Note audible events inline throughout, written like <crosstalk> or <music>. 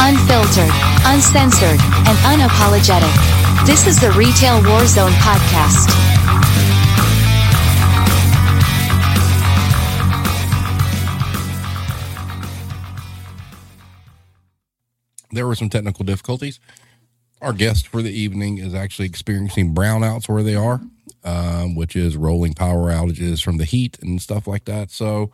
unfiltered, uncensored, and unapologetic. This is the Retail Warzone podcast. There were some technical difficulties. Our guest for the evening is actually experiencing brownouts where they are, um, which is rolling power outages from the heat and stuff like that. So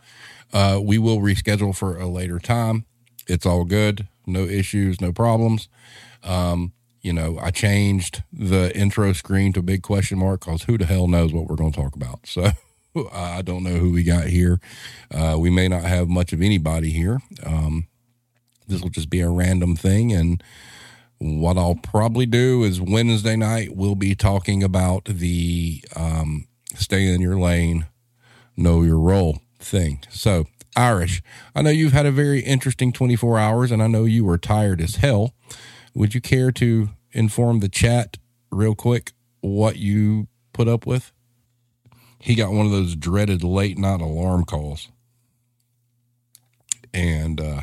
uh, we will reschedule for a later time. It's all good, no issues, no problems. Um, you know, I changed the intro screen to a big question mark because who the hell knows what we're going to talk about. <laughs> So I don't know who we got here. Uh, we may not have much of anybody here. Um, this will just be a random thing. And what I'll probably do is Wednesday night, we'll be talking about the um, stay in your lane, know your role thing. So, Irish, I know you've had a very interesting 24 hours and I know you were tired as hell. Would you care to inform the chat real quick what you put up with? He got one of those dreaded late night alarm calls. And uh,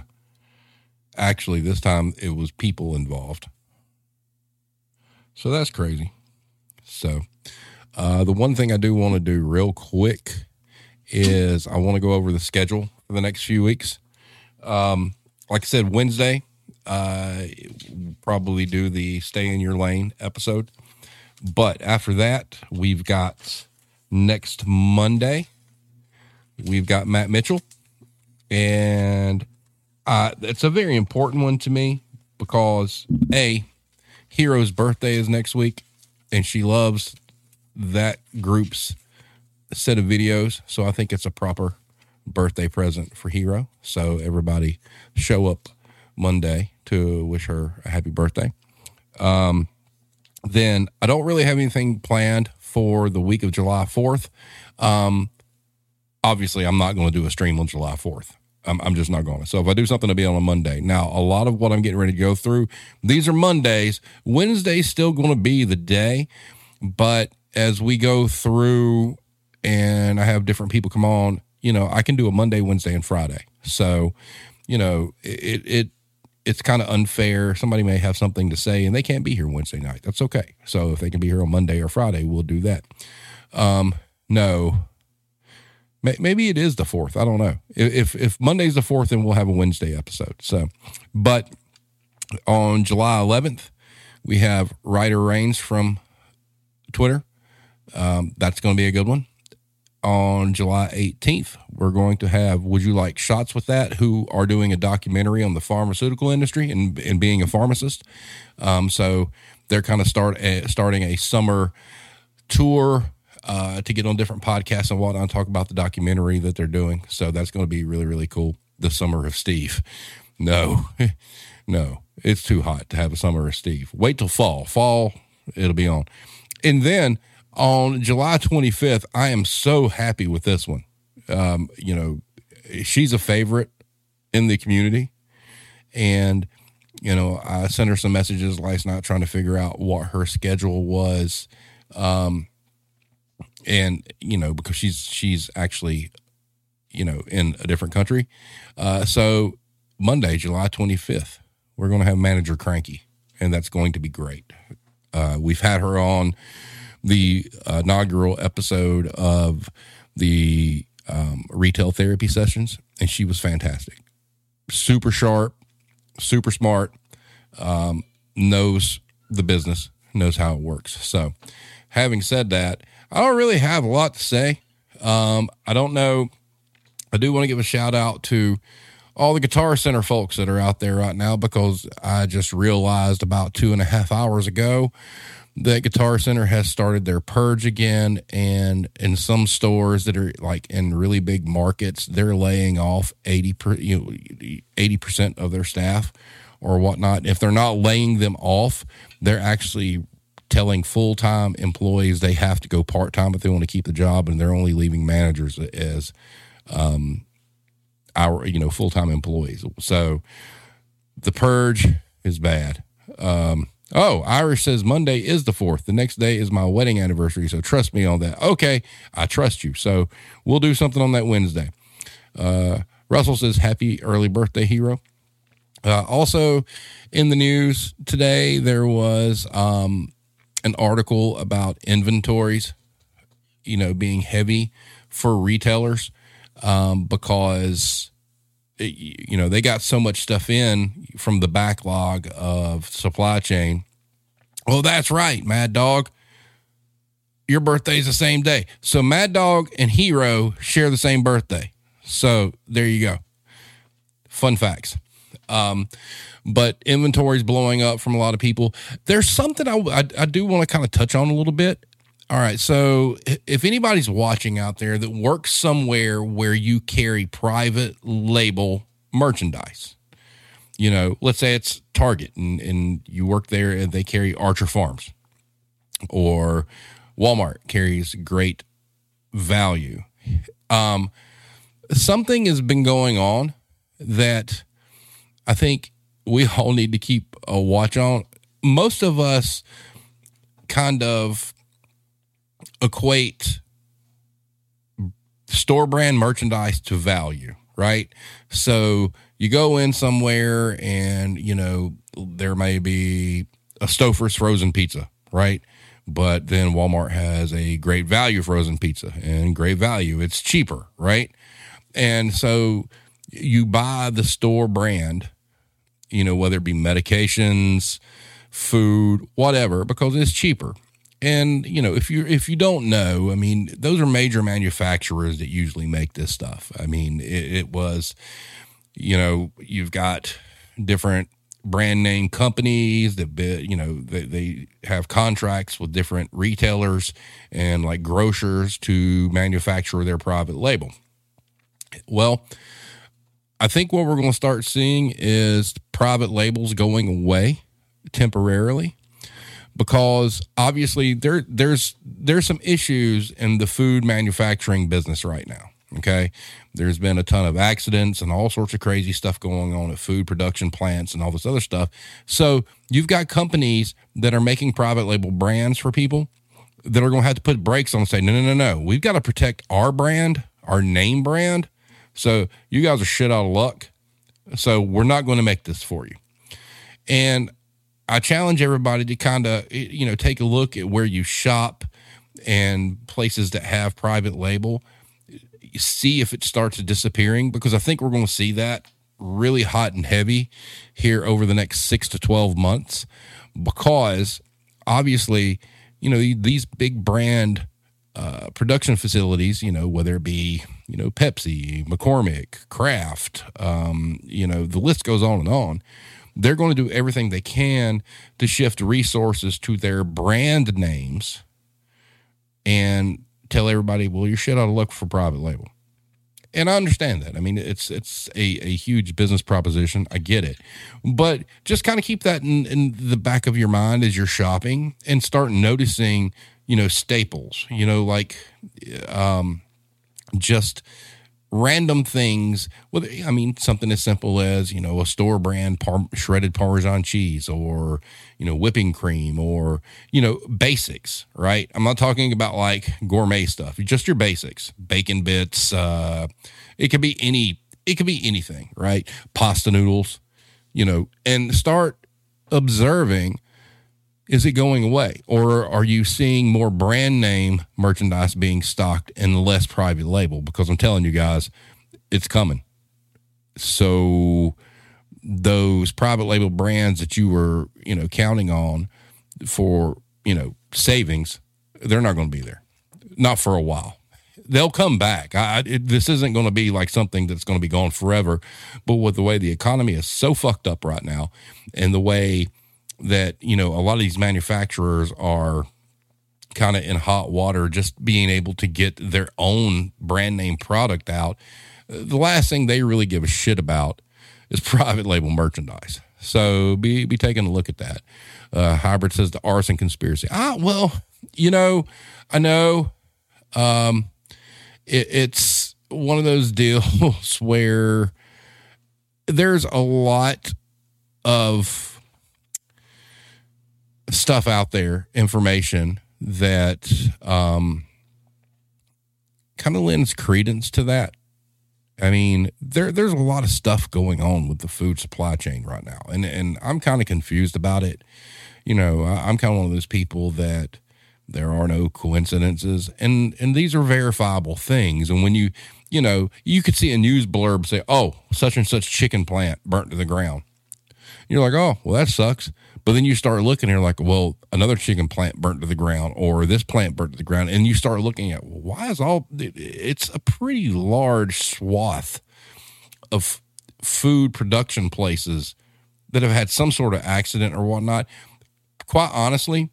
actually, this time it was people involved. So that's crazy. So, uh, the one thing I do want to do real quick is I want to go over the schedule the next few weeks. Um, like I said, Wednesday, uh, probably do the stay in your lane episode. But after that, we've got next Monday, we've got Matt Mitchell. And uh, it's a very important one to me because A, Hero's birthday is next week, and she loves that group's set of videos. So I think it's a proper birthday present for Hero. So everybody show up Monday to wish her a happy birthday. Um, then I don't really have anything planned for the week of July 4th. Um, obviously, I'm not going to do a stream on July 4th. I'm, I'm just not going to. So if I do something, to be on a Monday. Now, a lot of what I'm getting ready to go through, these are Mondays. Wednesday's still going to be the day, but as we go through and I have different people come on, you know, I can do a Monday, Wednesday, and Friday. So, you know, it it it's kind of unfair. Somebody may have something to say and they can't be here Wednesday night. That's okay. So if they can be here on Monday or Friday, we'll do that. Um, no, maybe it is the fourth. I don't know. If if Monday's the fourth, then we'll have a Wednesday episode. So, but on July 11th, we have Ryder Rains from Twitter. Um, that's going to be a good one on July 18th, we're going to have Would You Like Shots with That, who are doing a documentary on the pharmaceutical industry and, and being a pharmacist. Um, so they're kind of start uh, starting a summer tour uh, to get on different podcasts and whatnot and talk about the documentary that they're doing. So that's going to be really, really cool. The Summer of Steve. No, <laughs> no, it's too hot to have a Summer of Steve. Wait till fall. Fall, it'll be on. And then on July 25th, I am so happy with this one. Um, you know, she's a favorite in the community. And, you know, I sent her some messages last night trying to figure out what her schedule was. Um, and, you know, because she's, she's actually, you know, in a different country. Uh, so Monday, July 25th, we're going to have manager cranky and that's going to be great. Uh, we've had her on, the inaugural episode of the um, retail therapy sessions, and she was fantastic. Super sharp, super smart, um, knows the business, knows how it works. So, having said that, I don't really have a lot to say. Um, I don't know. I do want to give a shout out to all the Guitar Center folks that are out there right now because I just realized about two and a half hours ago that Guitar Center has started their purge again, and in some stores that are like in really big markets, they're laying off eighty per, you know eighty percent of their staff or whatnot. If they're not laying them off, they're actually telling full time employees they have to go part time if they want to keep the job, and they're only leaving managers as um our you know full time employees. So the purge is bad. Um, Oh, Irish says Monday is the fourth. The next day is my wedding anniversary. So trust me on that. Okay. I trust you. So we'll do something on that Wednesday. Uh, Russell says happy early birthday, hero. Uh, also, in the news today, there was um, an article about inventories, you know, being heavy for retailers um, because, you know, they got so much stuff in from the backlog of supply chain. Well, that's right, Mad Dog. Your birthday's the same day. So Mad Dog and Hero share the same birthday. So there you go. Fun facts. Um, but inventory's blowing up from a lot of people. There's something I, I, I do want to kind of touch on a little bit. All right. So if anybody's watching out there that works somewhere where you carry private label merchandise, you know, let's say it's Target and, and you work there and they carry Archer Farms or Walmart carries great value. Um, something has been going on that I think we <laughs> all need to keep a watch on. Most of us kind of equate store brand merchandise to value, right? So you go in somewhere and, you know, there may be a Stouffer's frozen pizza, right? But then Walmart has a great value frozen pizza and great value. It's cheaper, right? And so you buy the store brand, you know, whether it be medications, food, whatever, because it's cheaper. And you know, if you if you don't know, I mean, those are major manufacturers that usually make this stuff. I mean, it, it was, you know, you've got different brand name companies that you know they, they have contracts with different retailers and like grocers to manufacture their private label well i think what we're going to start seeing is private labels going away temporarily because obviously there there's there's some issues in the food manufacturing business right now okay there's been a ton of accidents and all sorts of crazy stuff going on at food production plants and all this other stuff. So you've got companies that are making private label brands for people that are going to have to put brakes on and say, no, no, no, no. We've got to protect our brand, our name brand. So you guys are shit out of luck. So we're not going to make this for you. And I challenge everybody to kind of, you know, take a look at where you shop and places that have private label see if it starts disappearing because I think we're going to see that really hot and heavy here over the next six to 12 months because obviously, you know, these big brand uh, production facilities, you know, whether it be, you know, Pepsi, McCormick, Kraft, um, you know, the list goes on and on. They're going to do everything they can to shift resources to their brand names and tell everybody, well, you're shit out of luck for private label. And I understand that. I mean, it's it's a, a huge business proposition. I get it. But just kind of keep that in, in the back of your mind as you're shopping and start noticing, you know, staples, you know, like um, just random things. Whether I mean something as simple as you know a store brand par- shredded Parmesan cheese, or you know whipping cream, or you know basics. Right? I'm not talking about like gourmet stuff. Just your basics, bacon bits. Uh, it could be any. It could be anything. Right? Pasta noodles. You know, and start observing is it going away? Or are you seeing more brand name merchandise being stocked and less private label? Because i'm telling you guys it's coming. So those private label brands that you were you know counting on for you know savings they're not going to be there. Not for a while. They'll come back. I, it, this isn't going to be like something that's going to be gone forever. But with the way the economy is so fucked up right now and the way that you know a lot of these manufacturers are kind of in hot water just being able to get their own brand name product out. The last thing they really give a shit about is <laughs> private label merchandise. So be be taking a look at that. Uh, hybrid says the arson conspiracy. Ah well you know i know um it, it's one of those <laughs> deals where there's a lot of stuff out there, information that um, kind of lends credence to that. I mean, there there's a lot of stuff going on with the food supply chain right now, and and I'm kind of confused about it. You know, I'm kind of one of those people that there are no coincidences, and and these are verifiable things. And when you you know you could see a news blurb say, "Oh, such and such chicken plant burnt to the ground," you're like, "Oh, well that sucks." But then you start looking you're like, well, another chicken plant burnt to the ground or this plant burnt to the ground. And you start looking at, well, why is all, it's a pretty large swath of food production places that have had some sort of accident or whatnot. Quite honestly,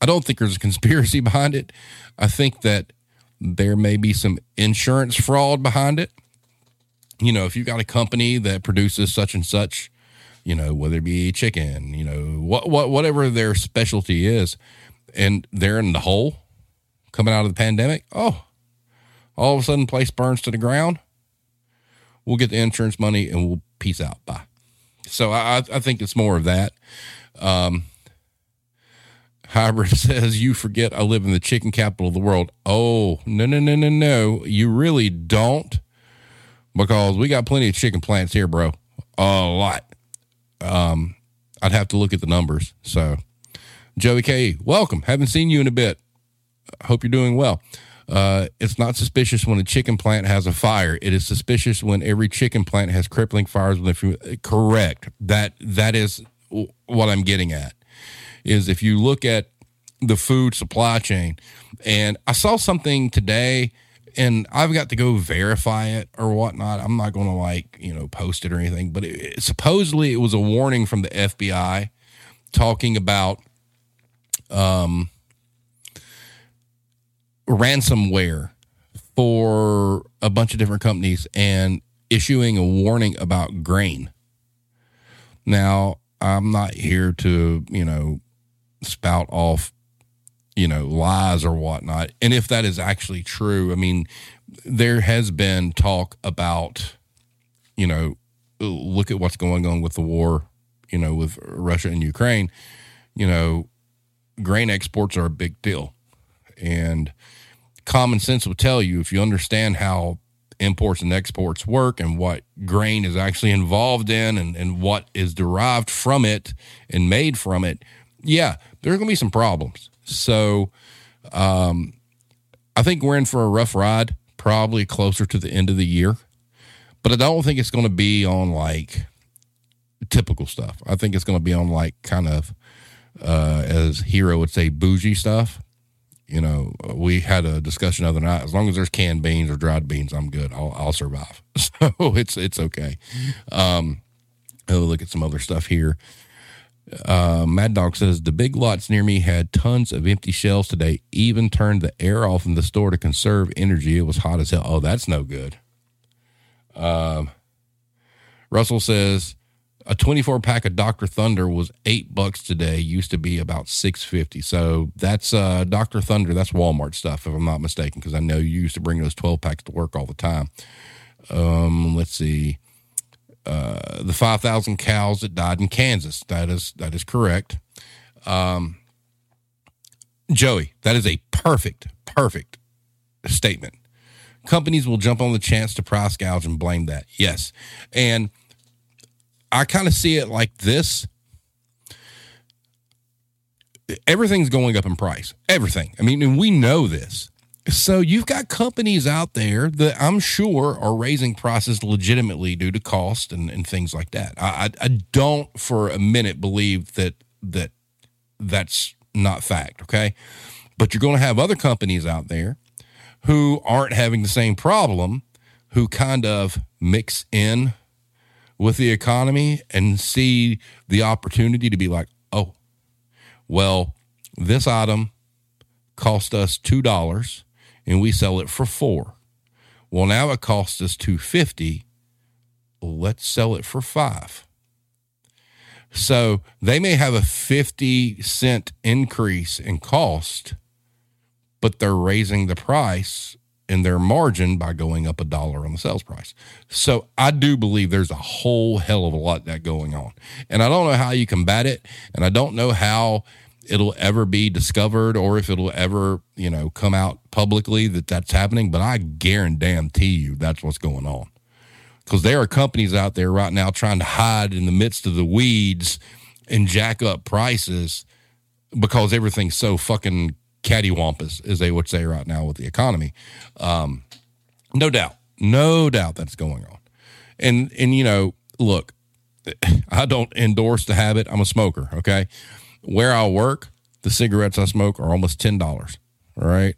I don't think there's a <laughs> conspiracy behind it. I think that there may be some insurance fraud behind it. You know, if you've got a company that produces such and such you know, whether it be chicken, you know, what, what, whatever their specialty is, and they're in the hole coming out of the pandemic. Oh, all of a sudden, place burns to the ground. We'll get the insurance money and we'll peace out. Bye. So I, I think it's more of that. Um, Hybrid <laughs> says, You forget I live in the chicken capital of the world. Oh, no, no, no, no, no. You really don't because we got plenty of chicken plants here, bro. A lot. Um, I'd have to look at the numbers. So, Joey K, welcome. Haven't seen you in a bit. Hope you're doing well. Uh, it's not suspicious when a chicken plant has a fire. It is suspicious when every chicken plant has crippling fires. With correct. That that is what I'm getting at. Is if you look at the food supply chain, and I saw something today and I've got to go verify it or whatnot. I'm not going to like, you know, post it or anything, but it, supposedly it was a warning from the FBI talking about um, ransomware for a bunch of different companies and issuing a warning about grain. Now, I'm not here to, you know, spout off you know, lies or whatnot. And if that is actually true, I mean, there has been talk about, you know, look at what's going on with the war, you know, with Russia and Ukraine. You know, grain exports are a big deal. And common sense will tell you if you understand how imports and exports work and what grain is actually involved in and, and what is derived from it and made from it, yeah, there are going to be some problems. So um, I think we're in for a rough ride, probably closer to the end of the year. But I don't think it's going to be on like typical stuff. I think it's going to be on like kind of, uh, as Hero would say, bougie stuff. You know, we had a discussion the other night. As long as there's canned beans or dried beans, I'm good. I'll, I'll survive. <laughs> So it's it's okay. Um, oh, look at some other stuff here. Uh, Mad Dog says the big lots near me had tons of empty shelves today. Even turned the air off in the store to conserve energy. It was hot as hell. Oh, that's no good. Um, Russell says a 24 pack of Dr. Thunder was eight bucks today. Used to be about 650. So that's uh, Dr. Thunder. That's Walmart stuff, if I'm not mistaken, because I know you used to bring those 12 packs to work all the time. Um, let's see. Uh, the 5,000 cows that died in Kansas. That is that is correct. Um, Joey, that is a perfect, perfect statement. Companies will jump on the chance to price gouge and blame that. Yes. And I kind of see it like this. Everything's going up in price. Everything. I mean, and we know this. So you've got companies out there that I'm sure are raising prices legitimately due to cost and, and things like that. I, I don't for a minute believe that that that's not fact. Okay, but you're going to have other companies out there who aren't having the same problem, who kind of mix in with the economy and see the opportunity to be like, oh, well, this item cost us two dollars and we sell it for four. Well, now it costs us 250. Let's sell it for five. So they may have a 50 cent increase in cost, but they're raising the price in their margin by going up a dollar on the sales price. So I do believe there's a whole hell of a lot that going on. And I don't know how you combat it. And I don't know how it'll ever be discovered or if it'll ever, you know, come out publicly that that's happening, but I guarantee you that's what's going on. Because there are companies out there right now trying to hide in the midst of the weeds and jack up prices because everything's so fucking cattywampus, as they would say right now with the economy. Um, no doubt, no doubt that's going on. And and you know, look, <laughs> I don't endorse the habit. I'm a smoker. Okay, where I work, the cigarettes I smoke are almost ten dollars. All right.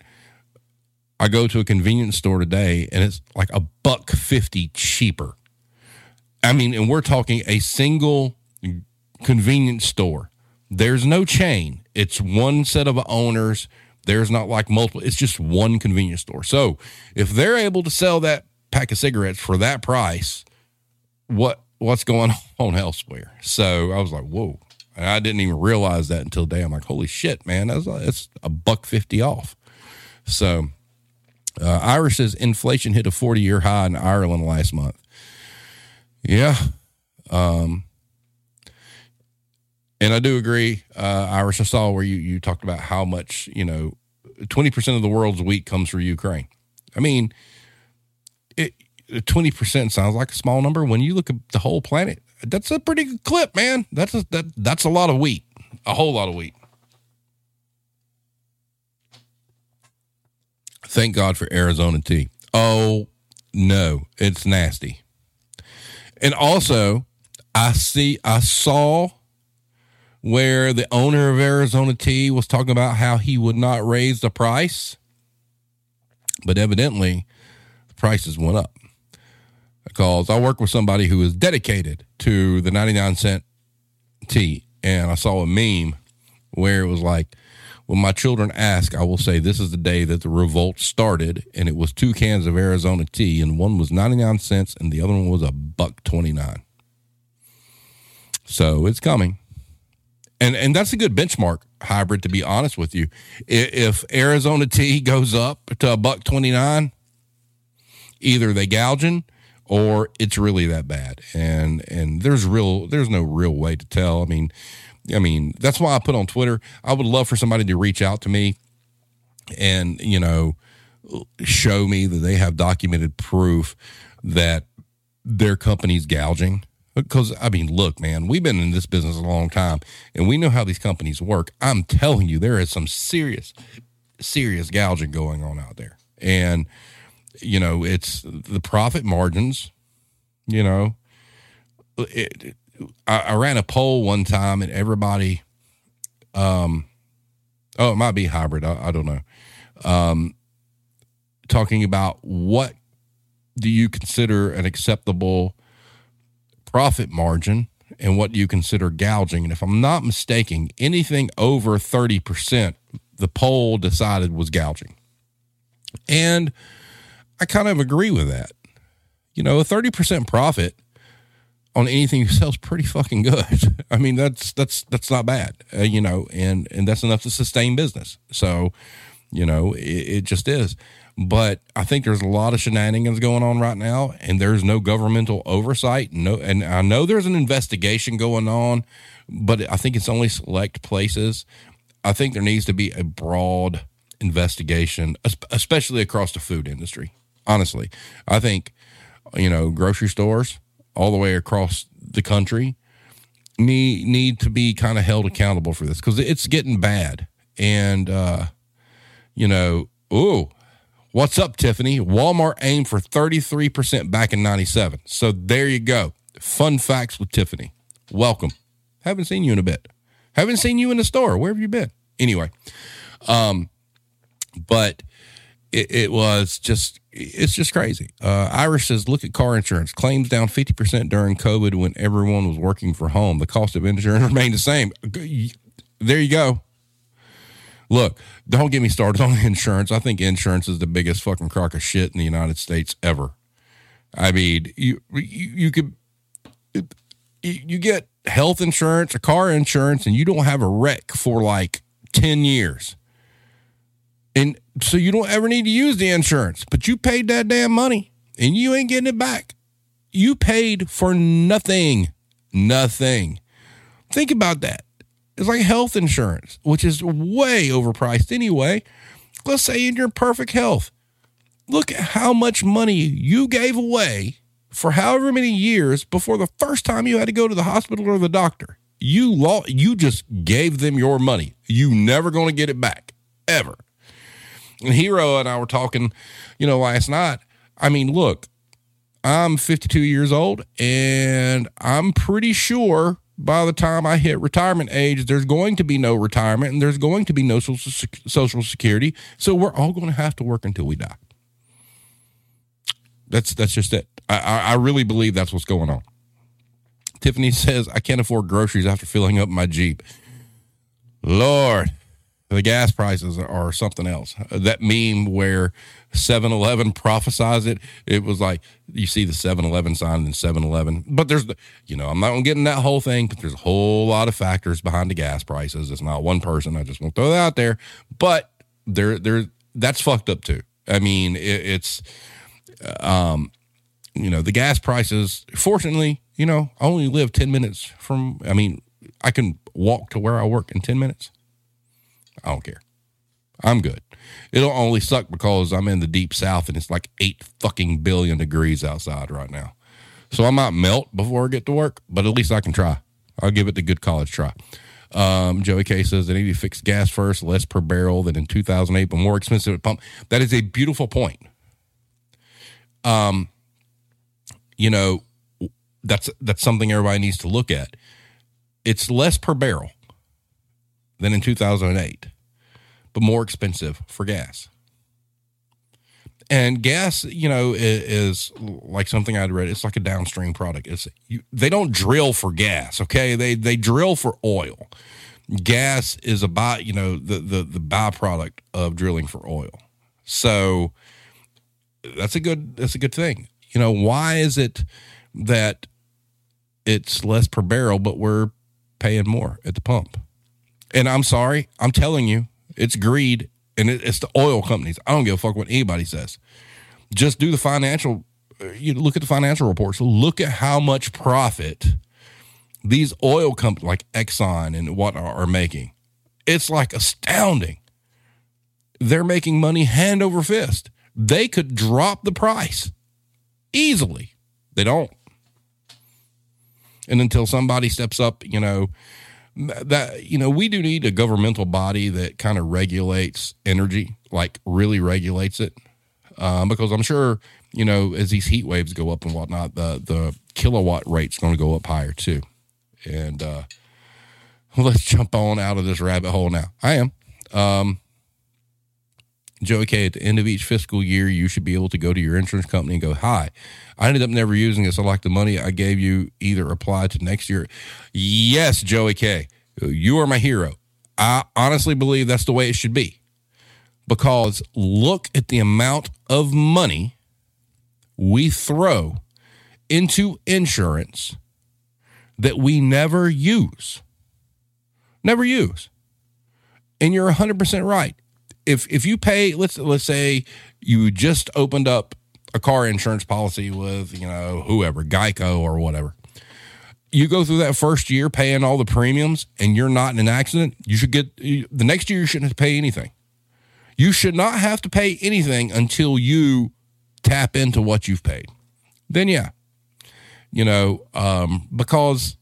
I go to a convenience store today and it's like a buck fifty cheaper. I mean, and we're talking a single convenience store. There's no chain. It's one set of owners. There's not like multiple. It's just one convenience store. So if they're able to sell that pack of cigarettes for that price, what what's going <laughs> on elsewhere? So I was like, whoa. And I didn't even realize that until today. I'm like, holy shit, man, that's it's a buck fifty off. So uh, Irish says inflation hit a 40 year high in Ireland last month. Yeah. Um, and I do agree, uh, Irish. I saw where you, you talked about how much, you know, 20% of the world's wheat comes from Ukraine. I mean, it, 20% sounds like a small number. When you look at the whole planet, that's a pretty good clip, man. That's a, that, that's a lot of wheat, a whole lot of wheat. Thank God for Arizona tea. Oh, no, it's nasty. And also, I see, I saw where the owner of Arizona Tea was talking about how he would not raise the price, but evidently the prices went up. Because I work with somebody who is dedicated to the 99 cent tea, and I saw a meme where it was like, when my children ask, I will say this is the day that the revolt started, and it was two cans of Arizona tea, and one was 99 cents and the other one was a buck 29. So it's coming. And and that's a good benchmark hybrid to be honest with you. If arizona tea goes up to a buck 29 either they gouging or it's really that bad and and there's real there's no real way to tell i mean i mean that's why i put on twitter i would love for somebody to reach out to me and you know show me that they have documented proof that their company's gouging because I mean, look, man, we've been in this business a long time and we know how these companies work. I'm telling you, there is some serious, serious gouging going on out there. And, you know, it's the profit margins, you know, it, I, I ran a poll one time and everybody, um, oh, it might be hybrid. I, I don't know. Um, talking about what do you consider an acceptable profit margin and what do you consider gouging. And if I'm not mistaken, anything over 30%, the poll decided was gouging. And I kind of agree with that. You know, a 30% profit on anything you sell is pretty fucking good. <laughs> I mean, that's that's that's not bad, uh, you know, and and that's enough to sustain business. So, you know, it, it just is. But I think there's a lot of shenanigans going on right now, and there's no governmental oversight. No, and I know there's an investigation going on, but I think it's only select places. I think there needs to be a broad investigation, especially across the food industry. Honestly, I think you know grocery stores all the way across the country need need to be kind of held accountable for this because it's getting bad. And uh, you know, ooh, What's up, Tiffany? Walmart aimed for 33% back in 97. So there you go. Fun facts with Tiffany. Welcome. Haven't seen you in a bit. Haven't seen you in the store. Where have you been? Anyway, um, but it, it was just, it's just crazy. Uh, Irish says, look at car insurance. Claims down 50% during COVID when everyone was working from home. The cost of insurance <laughs> remained the same. There you go. Look, don't get me started <laughs> on insurance. I think insurance is the biggest fucking crock of shit in the United States ever. I mean, you you, you could you get health insurance or car insurance and you don't have a wreck for like 10 years. And so you don't ever need to use the insurance, but you paid that damn money and you ain't getting it back. You paid for nothing. Nothing. Think about that. It's like health insurance, which is way overpriced anyway. Let's say in your perfect health, look at how much money you gave away for however many years before the first time you had to go to the hospital or the doctor. You law, you just gave them your money. You never going to get it back ever. And Hero and I were talking, you know, last night. I mean, look, I'm 52 years old and I'm pretty sure by the time I hit retirement age, there's going to be no retirement and there's going to be no social security. So we're all going to have to work until we die. That's that's just it. I, I really believe that's what's going on. Tiffany says, I can't afford groceries after filling up my Jeep. Lord, the gas prices are something else. That meme where 7 Eleven prophesies it, it was like you see the 7 Eleven sign in 7 Eleven. But there's, the, you know, I'm not going to get in that whole thing because there's a whole lot of factors behind the gas prices. It's not one person. I just want to throw that out there. But there, there, that's fucked up too. I mean, it, it's, um, you know, the gas prices, fortunately, you know, I only live 10 minutes from, I mean, I can walk to where I work in 10 minutes. I don't care. I'm good. It'll only suck because I'm in the deep south and it's like eight fucking billion degrees outside right now. So I might melt before I get to work, but at least I can try. I'll give it the good college try. Um, Joey K says they need to fix gas first, less per barrel than in 2008, but more expensive at pump. That is a beautiful point. Um, you know, that's that's something everybody needs to look at. It's less per barrel than in 2008, but more expensive for gas. And gas, you know, is, like something I'd read. It's like a downstream product. It's you, they don't drill for gas, okay? They they drill for oil. Gas is a by, you know, the the the byproduct of drilling for oil. So that's a good that's a good thing. You know, why is it that it's less per barrel, but we're paying more at the pump? And I'm sorry, I'm telling you, it's greed and it's the oil companies. I don't give a fuck what anybody says. Just do the financial, uh, you look at the financial reports, look at how much profit these oil companies like Exxon and what are, are making. It's like astounding. They're making money hand over fist. They could drop the price easily. They don't. And until somebody steps up, you know, that you know we do need a governmental body that kind of regulates energy like really regulates it. Um, because i'm sure you know as these heat waves go up and whatnot the the kilowatt rate's going to go up higher too. And uh <laughs> let's jump on out of this rabbit hole now. I am. Um Joey K, at the end of each fiscal year, you should be able to go to your insurance company and go, Hi, I ended up never using this. I like the money I gave you either apply to next year. Yes, Joey K, you are my hero. I honestly believe that's the way it should be because look at the amount of money we throw into insurance that we never use. Never use. And you're 100% right if if you pay let's let's say you just opened up a car insurance policy with you know whoever Geico or whatever you go through that first year paying all the premiums and you're not in an accident you should get the next year you shouldn't have to pay anything. You should not have to pay anything until you tap into what you've paid. Then yeah you know um, because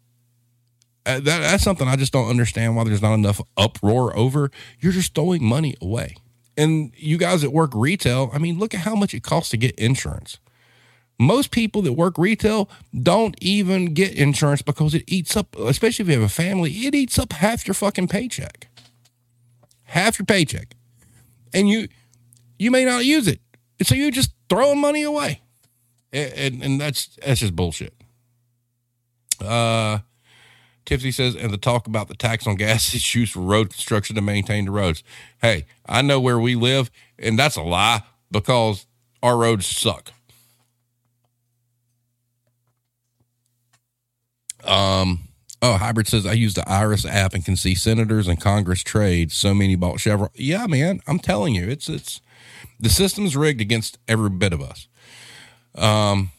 that, that's something I just don't understand why there's not enough uproar over. You're just throwing money away. And you guys that work retail, I mean, look at how much it costs to get insurance. Most people that work retail don't even get insurance because it eats up, especially if you have a family, it eats up half your fucking paycheck. Half your paycheck. And you you may not use it. So you're just throwing money away. And, and, and that's that's just bullshit. Uh Tipsy says, and the talk about the tax on gas <laughs> is used for road construction to maintain the roads. Hey, I know where we live, and that's a lie because our roads suck. Um, oh, Hybrid says, I use the Iris app and can see senators and Congress trade. So many bought Chevron. Yeah, man, I'm telling you, it's, it's, the system's rigged against every bit of us. Um,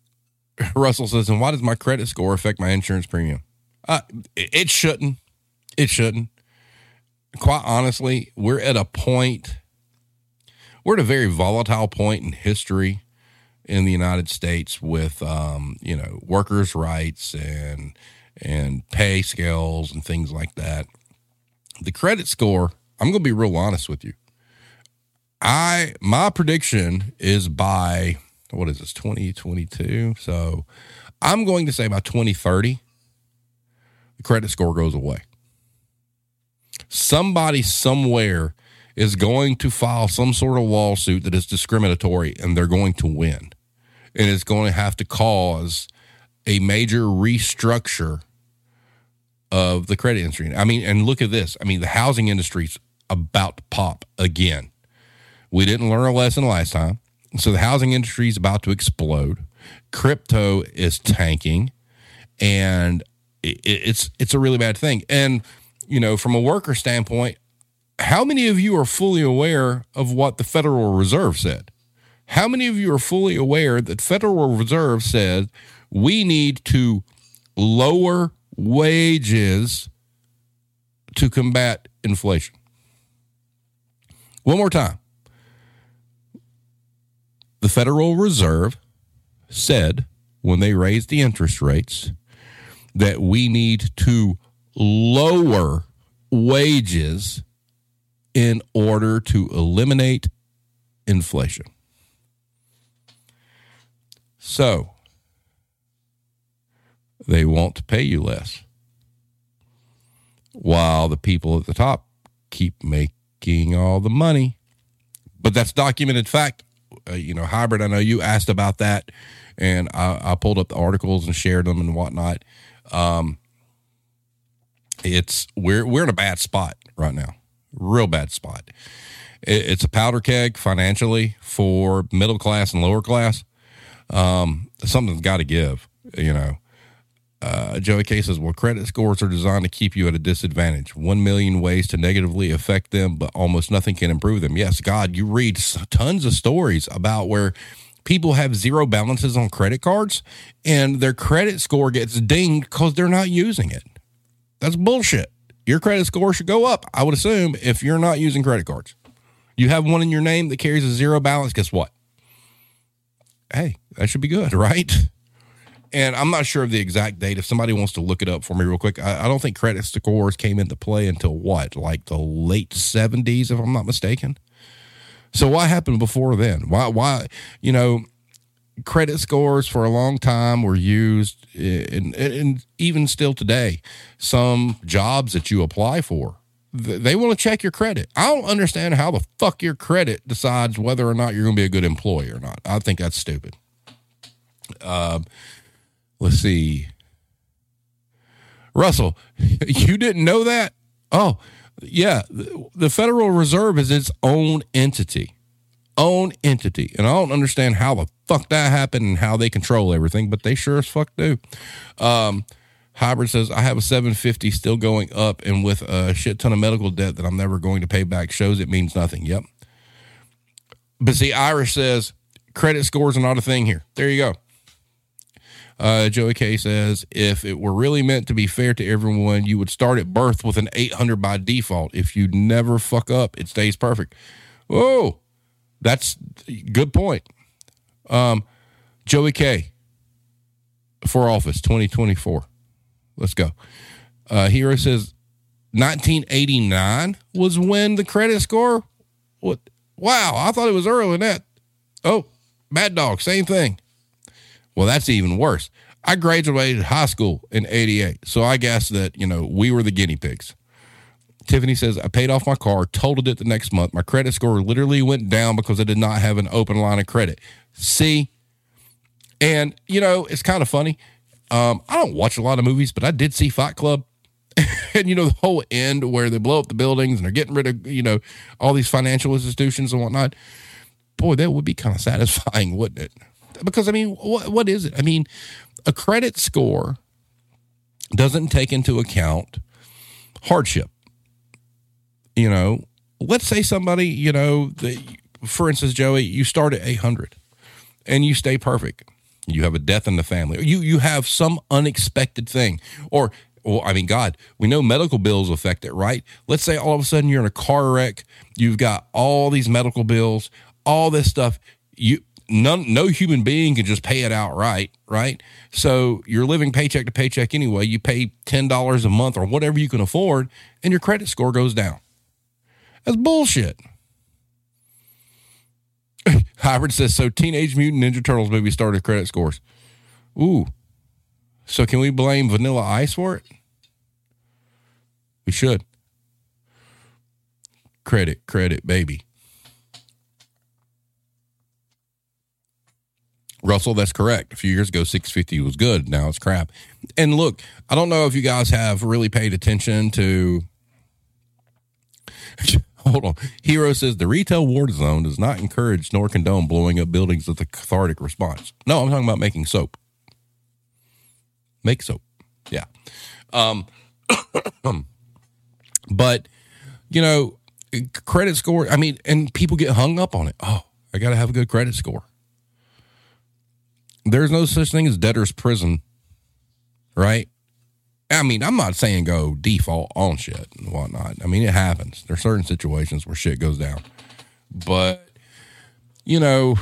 <laughs> Russell says, and why does my credit score affect my insurance premium? Uh, it shouldn't. It shouldn't. Quite honestly, we're at a point, we're at a very volatile point in history in the United States with, um, you know, workers' rights and and pay scales and things like that. The credit score, I'm going to be real honest with you. I my prediction is by what is this 2022? So I'm going to say by 2030 the credit score goes away. Somebody somewhere is going to file some sort of lawsuit that is discriminatory and they're going to win. And it's going to have to cause a major restructure of the credit industry. I mean, and look at this. I mean, the housing industry's about to pop again. We didn't learn a lesson last time. So the housing industry is about to explode. Crypto is tanking and it's it's a really bad thing. And you know, from a worker standpoint, how many of you are fully aware of what the Federal Reserve said? How many of you are fully aware that Federal Reserve said we need to lower wages to combat inflation. One more time. The Federal Reserve said when they raised the interest rates that we need to lower wages in order to eliminate inflation. So, they won't pay you less. While the people at the top keep making all the money. But that's documented fact. Uh, you know, hybrid, I know you asked about that, and I, I, pulled up the articles and shared them and whatnot. Um, it's we're we're in a bad spot right now, real bad spot. It, it's a powder keg financially for middle class and lower class. Um, something's got to give, you know. Uh, Joey K says, well, credit scores are designed to keep you at a disadvantage. One million ways to negatively affect them, but almost nothing can improve them. Yes, God, you read tons of stories about where people have zero balances on credit cards and their credit score gets dinged because they're not using it. That's bullshit. Your credit score should go up, I would assume, if you're not using credit cards. You have one in your name that carries a zero balance, guess what? Hey, that should be good, <laughs> right? and I'm not sure of the exact date. If somebody wants to look it up for me real quick, I, I, don't think credit scores came into play until what, like the late 70s, if I'm not mistaken. So what happened before then? Why, why, you know, credit scores for a long time were used, and, and even still today, some jobs that you apply for, they want to check your credit. I don't understand how the fuck your credit decides whether or not you're going to be a good employee or not. I think that's stupid. Uh, Let's see. Russell, <laughs> you didn't know that? Oh, yeah. The Federal Reserve is its own entity. Own entity. And I don't understand how the fuck that happened and how they control everything, but they sure as fuck do. Um, Hybrid says, I have a 750 still going up, and with a shit ton of medical debt that I'm never going to pay back shows it means nothing. Yep. But see, Irish says, credit scores are not a thing here. There you go. Uh, Joey K says, if it were really meant to be fair to everyone, you would start at birth with an 800 by default. If you never fuck up, it stays perfect. Oh, that's good point. Um, Joey K for office 2024. Let's go. Uh, Hero says 1989 was when the credit score. What? Wow, I thought it was earlier than that. Oh, Mad Dog, same thing. Well, that's even worse. I graduated high school in 88. So I guess that, you know, we were the guinea pigs. Tiffany says, I paid off my car, totaled it the next month. My credit score literally went down because I did not have an open line of credit. See? And, you know, it's kind of funny. Um, I don't watch a lot of movies, but I did see Fight Club. <laughs> and, you know, the whole end where they blow up the buildings and they're getting rid of, you know, all these financial institutions and whatnot. Boy, that would be kind of satisfying, <laughs> wouldn't it? Because I mean, what, what is it? I mean, a credit score doesn't take into account hardship. You know, let's say somebody, you know, the, for instance, Joey, you start at 800 and you stay perfect. You have a death in the family. You you have some unexpected thing or well, I mean, God, we know medical bills affect it, right? Let's say all of a sudden you're in a car wreck, you've got all these medical bills, all this stuff. You none, no human being can just pay it outright, right? So you're living paycheck to paycheck anyway. You pay ten dollars a month or whatever you can afford, and your credit score goes down. That's bullshit. <laughs> Hybrid says so. Teenage Mutant Ninja Turtles movie started credit scores. Ooh, so can we blame Vanilla Ice for it? We should. Credit, credit, baby. Russell, that's correct. A few years ago, 650 was good. Now it's crap. And look, I don't know if you guys have really paid attention to. <laughs> Hold on. Hero says the retail war zone does not encourage nor condone blowing up buildings with a cathartic response. No, I'm talking about making soap. Make soap. Yeah. Um, <coughs> but, you know, credit score, I mean, and people get hung up on it. Oh, I got to have a good credit score. There's no such thing as debtor's prison, right? I mean, I'm not saying go default on shit and whatnot. I mean, it happens. There's certain situations where shit goes down, but you know,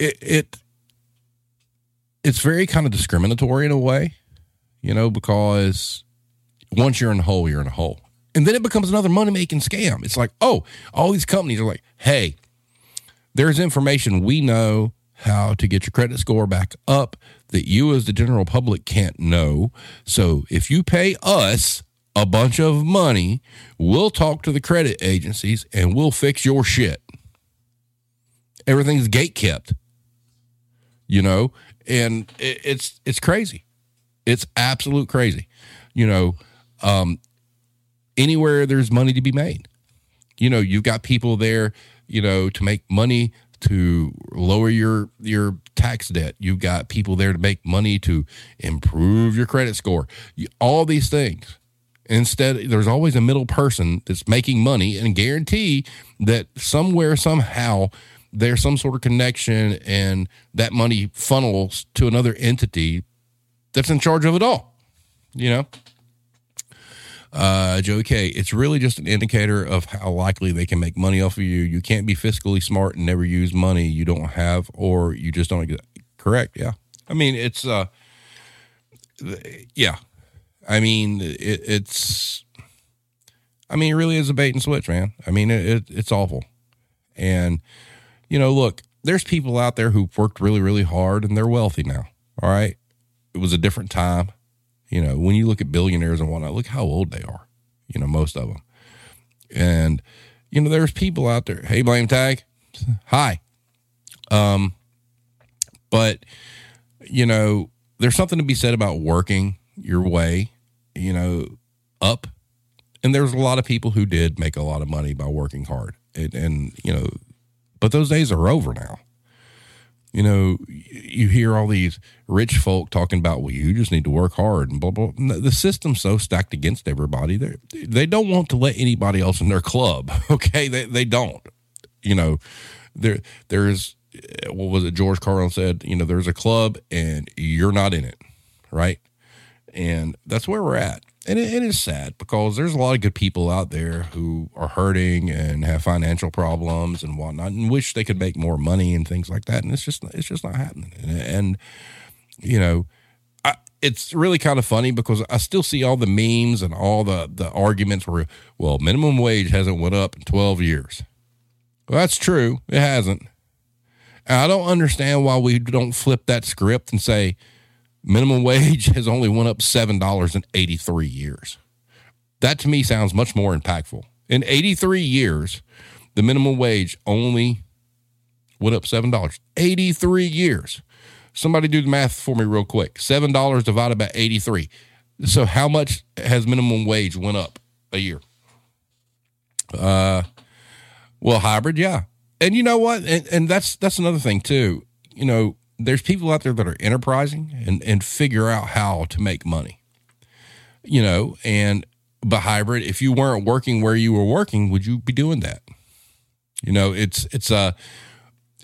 it it it's very kind of discriminatory in a way, you know, because once you're in a hole, you're in a hole. And then it becomes another money making scam. It's like, oh, all these companies are like, hey, there's information we know how to get your credit score back up that you as the general public can't know. So if you pay us a bunch of money, we'll talk to the credit agencies and we'll fix your shit. Everything's gate kept. You know, and it, it's it's crazy. It's absolute crazy. You know, um, anywhere there's money to be made, you know, you've got people there, you know, to make money to lower your your tax debt. You've got people there to make money to improve your credit score. You, all these things. Instead, there's always a middle person that's making money and guarantee that somewhere somehow there's some sort of connection and that money funnels to another entity that's in charge of it all. You know? Uh, Joey K, it's really just an indicator of how likely they can make money off of you. You can't be fiscally smart and never use money you don't have or you just don't correct. Yeah. I mean, it's, uh, yeah. I mean, it, it's, I mean, it really is a bait and switch, man. I mean, it, it, it's awful. And, you know, look, there's people out there who've worked really, really hard and they're wealthy now. All right. It was a different time. You know, when you look at billionaires and whatnot, look how old they are, you know, most of them. And, you know, there's people out there. Hey, blame tag. Hi. Um, but, you know, there's something to be said about working your way, you know, up. And there's a lot of people who did make a lot of money by working hard. And, and you know, but those days are over now. You know, you hear all these rich folk talking about, well, you just need to work hard and blah, blah. The system's so stacked against everybody. They they don't want to let anybody else in their club. <laughs> Okay. They, they don't, you know, there, there's, eh, what was it? George Carlin said, you know, there's a club and you're not in it. Right. And that's where we're at and it, it is sad because there's a lot of good people out there who are hurting and have financial problems and whatnot, and wish they could make more money and things like that. And it's just it's just not happening. And, and you know, I, it's really kind of funny because I still see all the memes and all the the arguments where, well, minimum wage hasn't went up in 12 years. Well, that's true. It hasn't. And I don't understand why we don't flip that script and say minimum wage <laughs> has only went up $7 in 83 years. That to me sounds much more impactful. In 83 years, the minimum wage only went up $7. 83 years. Somebody do the math for me real quick. $7 divided by 83. So how much has minimum wage went up a year? Uh well, hybrid, yeah. And you know what? And, and that's that's another thing too. You know, there's people out there that are enterprising and, and figure out how to make money, you know, and but hybrid, if you weren't working where you were working, would you be doing that? You know, it's, it's a, uh,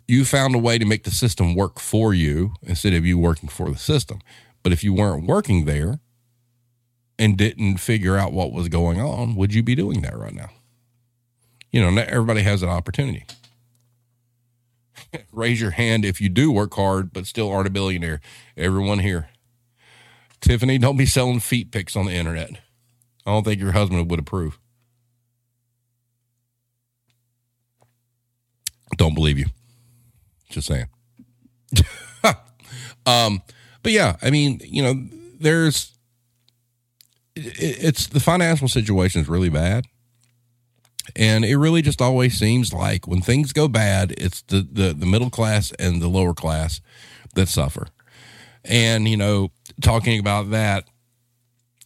you found a way to make the system work for you instead of you working for the system. But if you weren't working there, and didn't figure out what was going on, would you be doing that right now? You know, everybody has an opportunity. Raise your hand if you do work hard but still aren't a billionaire. Everyone here. Tiffany, don't be selling feet pics on the internet. I don't think your husband would approve. Don't believe you. Just saying. <laughs> um, but yeah, I mean, you know, there's it's the financial situation is really bad. And it really just always seems like when things go bad, it's the, the, the middle class and the lower class that suffer. And, you know, talking about that,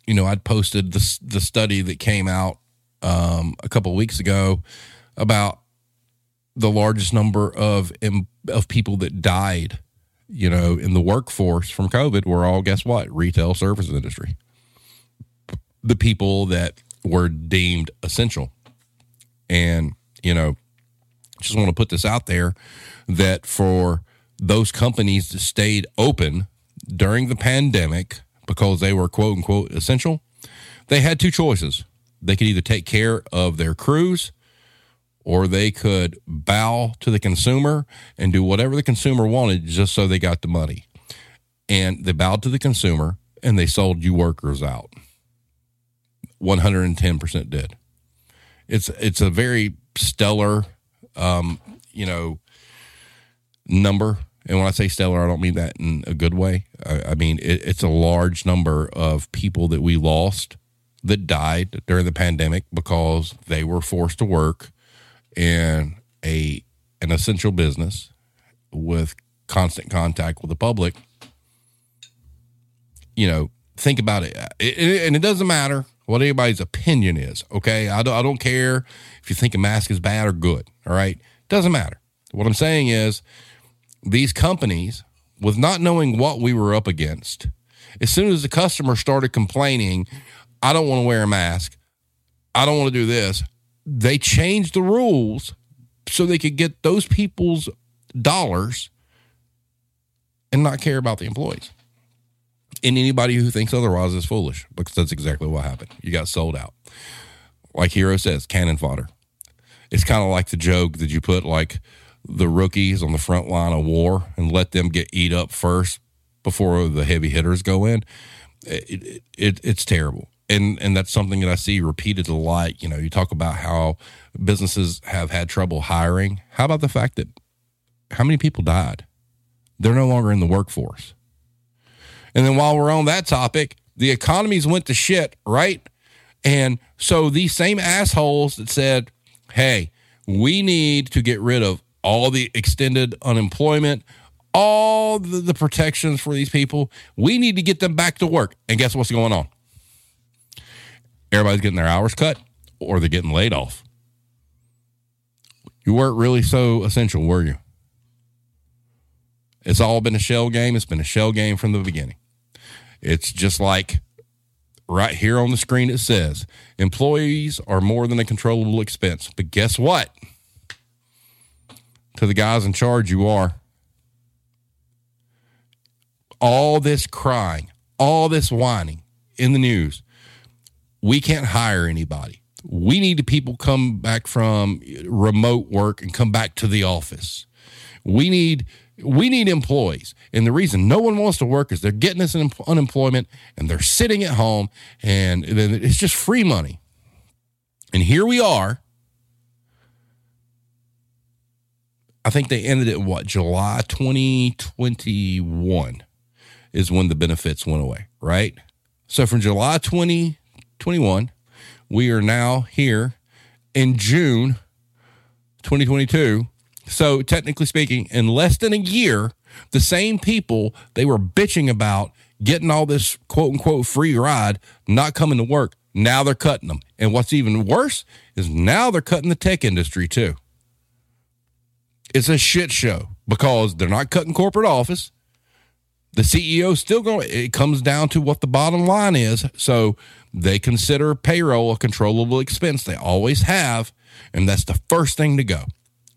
you know, I'd posted the, the study that came out um, a couple weeks ago about the largest number of of people that died, you know, in the workforce from COVID were all guess what? Retail services industry. The people that were deemed essential. And, you know, just want to put this out there that for those companies that stayed open during the pandemic because they were quote unquote essential, they had two choices. They could either take care of their crews or they could bow to the consumer and do whatever the consumer wanted just so they got the money. And they bowed to the consumer and they sold you workers out. 110% did. It's it's a very stellar um, you know number and when I say stellar, I don't mean that in a good way. I, I mean, it, it's a large number of people that we lost that died during the pandemic because they were forced to work in a an essential business with constant contact with the public, you know, think about it. it, it and it doesn't matter what anybody's opinion is. Okay, I don't, I don't care if you think a mask is bad or good. All right, doesn't matter. What I'm saying is, these companies, with not knowing what we were up against, as soon as the customer started complaining, I don't want to wear a mask. I don't want to do this they changed the rules so they could get those people's dollars and not care about the employees. And anybody who thinks otherwise is foolish because that's exactly what happened. You got sold out. Like Hero says, cannon fodder. It's kind of like the joke that you put like the rookies on the front line of war and let them get eat up first before the heavy hitters go in. It, it, it, it's terrible and and that's something that I see repeated a lot. You know, you talk about how businesses have had trouble hiring. How about the fact that how many people died? They're no longer in the workforce. And then while we're on that topic, the economies went to shit, right? And so these same assholes that said, "Hey, we need to get rid of all the extended unemployment, all the, the protections for these people. We need to get them back to work." And guess what's going on? everybody's getting their hours cut or they're getting laid off. You weren't really so essential, were you? It's all been a shell game. It's been a shell game from the beginning. It's just like right here on the screen it says employees are more than a controllable expense. But guess what? To the guys in charge, you are. All this crying, all this whining in the news we can't hire anybody. We need people come back from remote work and come back to the office. We need we need employees. And the reason no one wants to work is they're getting this unemployment and they're sitting at home and it's just free money. And here we are. I think they ended it what July 2021 is when the benefits went away, right? So from July 2021, We are now here in June 2022. So, technically speaking, in less than a year, the same people they were bitching about getting all this quote unquote free ride, not coming to work, now they're cutting them. And what's even worse is now they're cutting the tech industry too. It's a shit show because they're not cutting corporate office. The CEO still going, it comes down to what the bottom line is. So they consider payroll a controllable expense. They always have. And that's the first thing to go.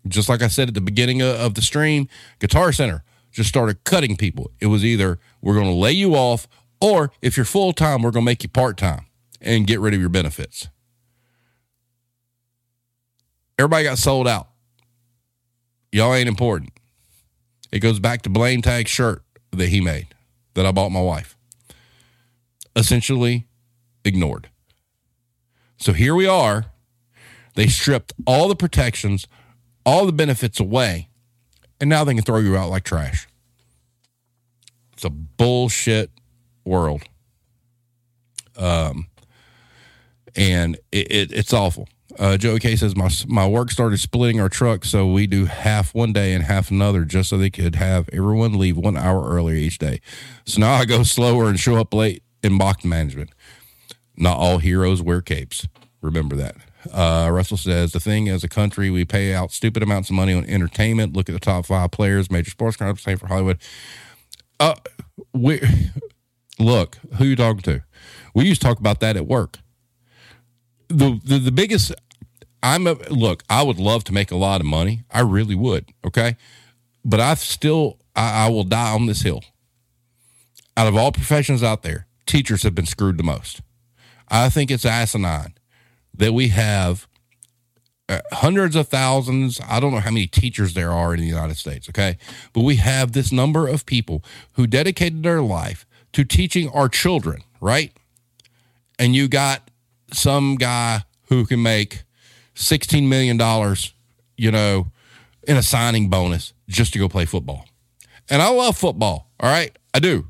Just like I said at the beginning of the stream, Guitar Center just started cutting people. It was either we're going to lay you off Or if you're full time, we're going to make you part time and get rid of your benefits. Everybody got sold out. Y'all ain't important. It goes back to Blaine Tag shirt that he made that I bought my wife. Essentially ignored. So here we are. They stripped all the protections, all the benefits away, and now they can throw you out like trash. It's a bullshit world. Um, and it, it, it's awful. Uh, Joey K says my my work started splitting our truck, so we do half one day and half another, just so they could have everyone leave one hour earlier each day. So now I go slower and show up late in mock management. Not all heroes wear capes. Remember that. Uh, Russell says the thing as a country, we pay out stupid amounts of money on entertainment. Look at the top five players, major sports clubs, same for Hollywood. Uh, we look who you talking to. We used to talk about that at work. The, the the biggest I'm a look, I would love to make a lot of money. I really would. Okay. But I still, I, I will die on this hill. Out of all professions out there, teachers have been screwed the most. I think it's asinine that we have uh, hundreds of thousands. I don't know how many teachers there are in the United States. Okay. But we have this number of people who dedicated their life to teaching our children, right? And you got some guy who can make $16 million, you know, in a signing bonus just to go play football. And I love football. All right. I do.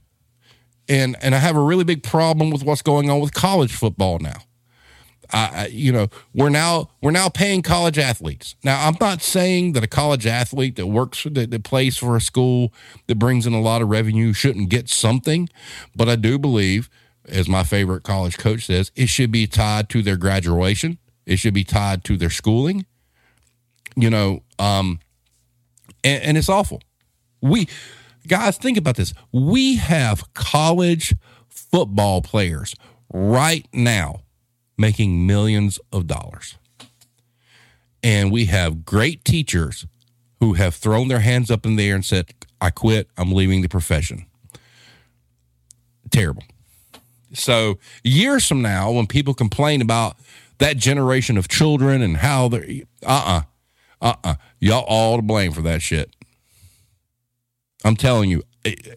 And, and I have a really big problem with what's going on with college football now. I, you know, we're now we're now paying college athletes. Now, I'm not saying that a college athlete that works for, that, that plays for a school that brings in a lot of revenue shouldn't get something, but I do believe, as my favorite college coach says, it should be tied to their graduation it should be tied to their schooling. You know, um, and, and it's awful. We guys, think about this. We have college football players right now making millions of dollars. And we have great teachers who have thrown their hands up in the air and said, I quit, I'm leaving the profession. Terrible. So, years from now, when people complain about that generation of children and how they're uh uh-uh, uh y'all all to blame for that shit. I'm telling you,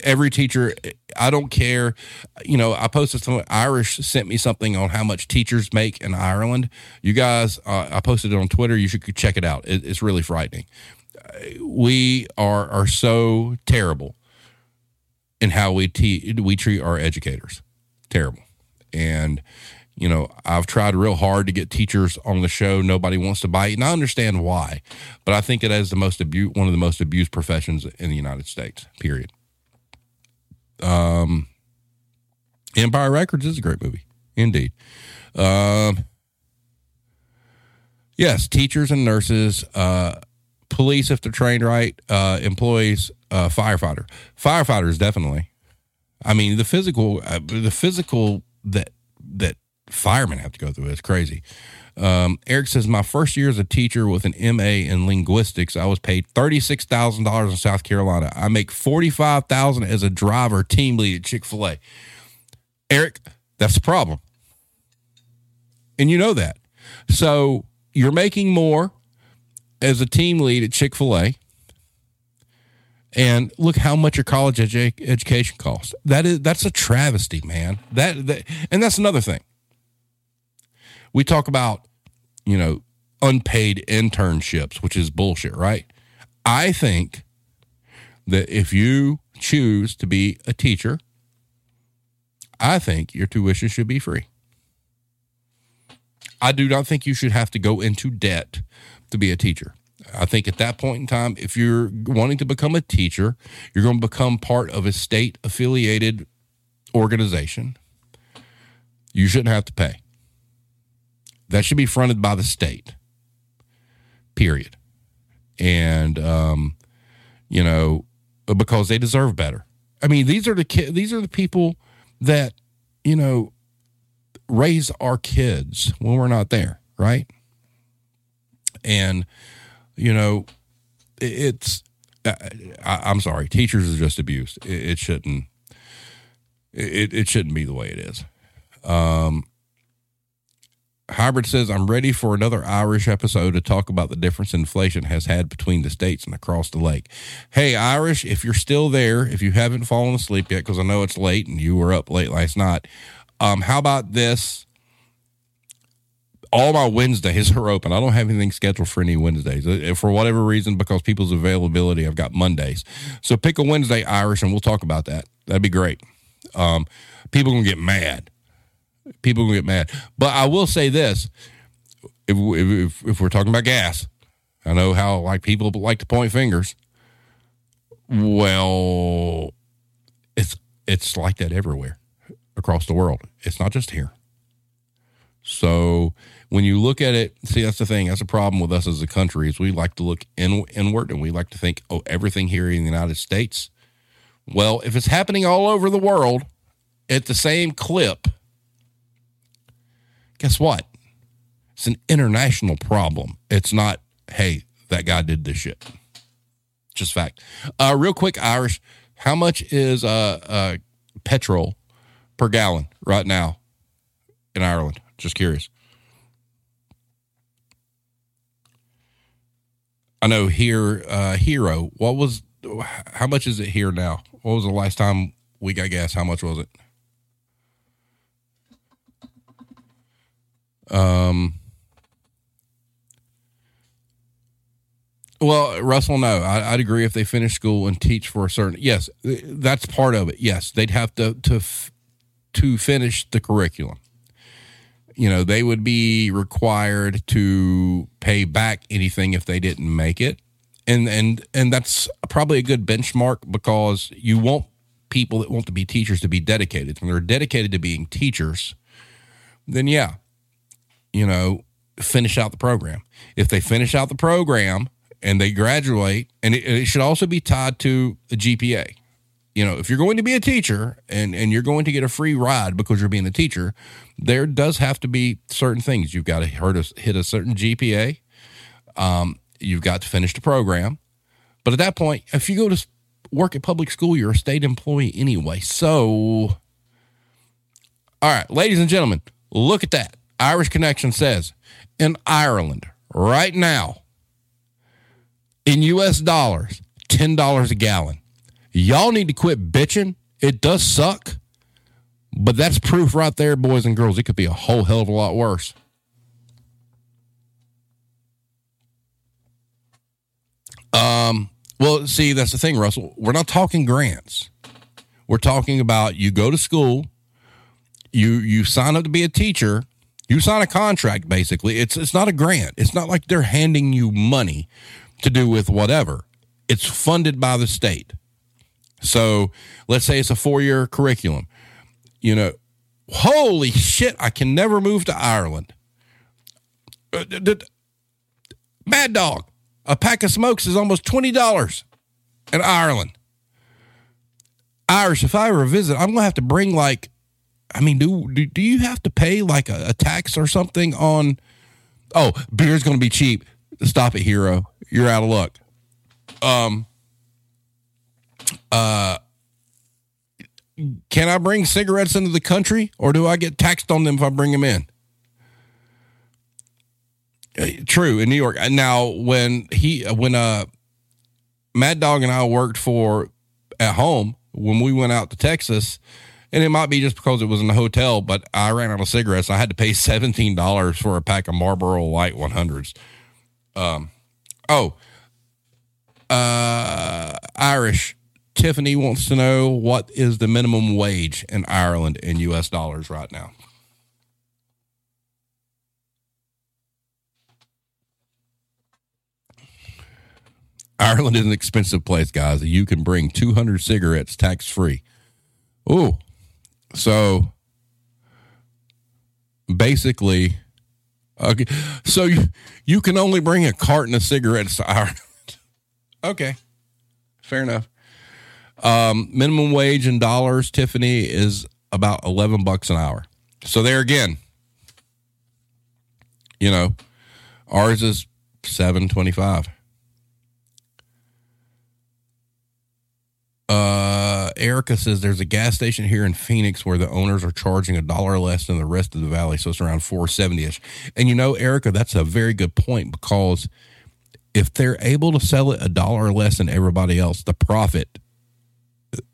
every teacher, I don't care. You know, I posted some. Irish sent me something on how much teachers make in Ireland. You guys, uh, I posted it on Twitter. You should check it out. It, it's really frightening. We are are so terrible in how we te- we treat our educators. Terrible, and you know, I've tried real hard to get teachers on the show. Nobody wants to bite, and I understand why. But I think it is the most abu- one of the most abused professions in the United States. Period. Um, Empire Records is a great movie, indeed. Um, yes, teachers and nurses, uh, police if they're trained right, uh, employees, uh, firefighter, firefighters definitely. I mean, the physical, uh, the physical that that firemen have to go through. is crazy. Um, Eric says, My first year as a teacher with an MA in linguistics, I was paid $36,000 in South Carolina. I make 45000 as a driver team lead at Chick fil A. Eric, that's the problem. And you know that. So you're making more as a team lead at Chick fil A. And look how much your college edu- education costs. That is that's a travesty, man. That, that and that's another thing we talk about, you know, unpaid internships, which is bullshit, right? I think that if you choose to be a teacher, I think your tuition should be free. I do not think you should have to go into debt to be a teacher. I think at that point in time, if you're wanting to become a teacher, you're going to become part of a state affiliated organization. You shouldn't have to pay. That should be fronted by the state. Period. And um, you know, because they deserve better. I mean, these are the ki- these are the people that you know raise our kids when we're not there, right? And you know, it's I, am sorry, teachers are just abused. It, it shouldn't It, it shouldn't be the way it is. Um, Hybrid says, I'm ready for another Irish episode to talk about the difference inflation has had between the states and across the lake. Hey, Irish, if you're still there, if you haven't fallen asleep yet, because I know it's late and you were up late last night, um, how about this? All my Wednesdays <laughs> are open. I don't have anything scheduled for any Wednesdays. Uh, For whatever reason, because people's availability, I've got Mondays. So pick a Wednesday, Irish, and we'll talk about that. That'd be great. Um, people gonna get mad people gonna get mad. But I will say this: if if if we're talking about gas, I know how like people like to point fingers. Well, it's it's like that everywhere across the world. It's not just here. So when you look at it, see that's the thing. That's a problem with us as a country is we like to look in, inward and we like to think, oh, everything here in the United States. Well, if it's happening all over the world at the same clip, guess what? It's an international problem. It's not, hey, that guy did this shit. Just fact. Uh, real quick, Irish, how much is uh, uh, petrol per gallon right now in Ireland? Just curious. I know here, uh, Hero, what was, how much is it here now? What was the last time we got gas? How much was it? Um, well, Russell, no, I, would agree if they finish school and teach for a certain. Yes, that's part of it. Yes, they'd have to to to finish the curriculum. You know, they would be required to pay back anything if they didn't make it, and and and that's probably a good benchmark because you want people that want to be teachers to be dedicated. When they're dedicated to being teachers, then yeah, you know, finish out the program. If they finish out the program and they graduate, and it, it, should also be tied to a GPA. You know, if you're going to be a teacher and, and you're going to get a free ride because you're being a teacher, there does have to be certain things. You've got to hit a, hit a certain GPA. Um, you've got to finish the program. But at that point, if you go to work at public school, you're a state employee anyway. So, all right, ladies and gentlemen, look at that. Irish Connection says in Ireland right now, in US dollars, $10 a gallon. Y'all need to quit bitching. It does suck, but that's proof right there, boys and girls. It could be a whole hell of a lot worse. Um, well, see, that's the thing, Russell. We're not talking grants. We're talking about you go to school, you you sign up to be a teacher, you sign a contract basically. It's it's not a grant. It's not like they're handing you money to do with whatever. It's funded by the state. So, let's say it's a 4-year curriculum. You know, holy shit, I can never move to Ireland. Uh, Mad Dog, a pack of smokes is almost $20 in Ireland. Irish, if I ever visit, I'm going to have to bring like I mean, do do, do you have to pay like a, a tax or something on? Oh, beer's going to be cheap. Stop it, hero. You're out of luck. Um. Uh. Can I bring cigarettes into the country, or do I get taxed on them if I bring them in? Uh, true in New York. Now, when he when uh Mad Dog and I worked for at home when we went out to Texas and it might be just because it was in the hotel, but I ran out of cigarettes. I had to pay seventeen dollars for a pack of Marlboro Light one hundreds. Um, oh, uh, Irish. Tiffany wants to know what is the minimum wage in Ireland in U.S. dollars right now. Ireland is an expensive place, guys. You can bring 200 cigarettes tax free. Oh, so basically, okay, so you, you can only bring a carton of cigarettes to Ireland. <laughs> okay, fair enough. Um, minimum wage in dollars, Tiffany, is about 11 bucks an hour. So there again, you know, ours is 725. Uh, Erica says there's a gas station here in Phoenix where the owners are charging a dollar less than the rest of the valley, so it's around 470 ish. And you know, Erica, that's a very good point because if they're able to sell it a dollar less than everybody else, the profit,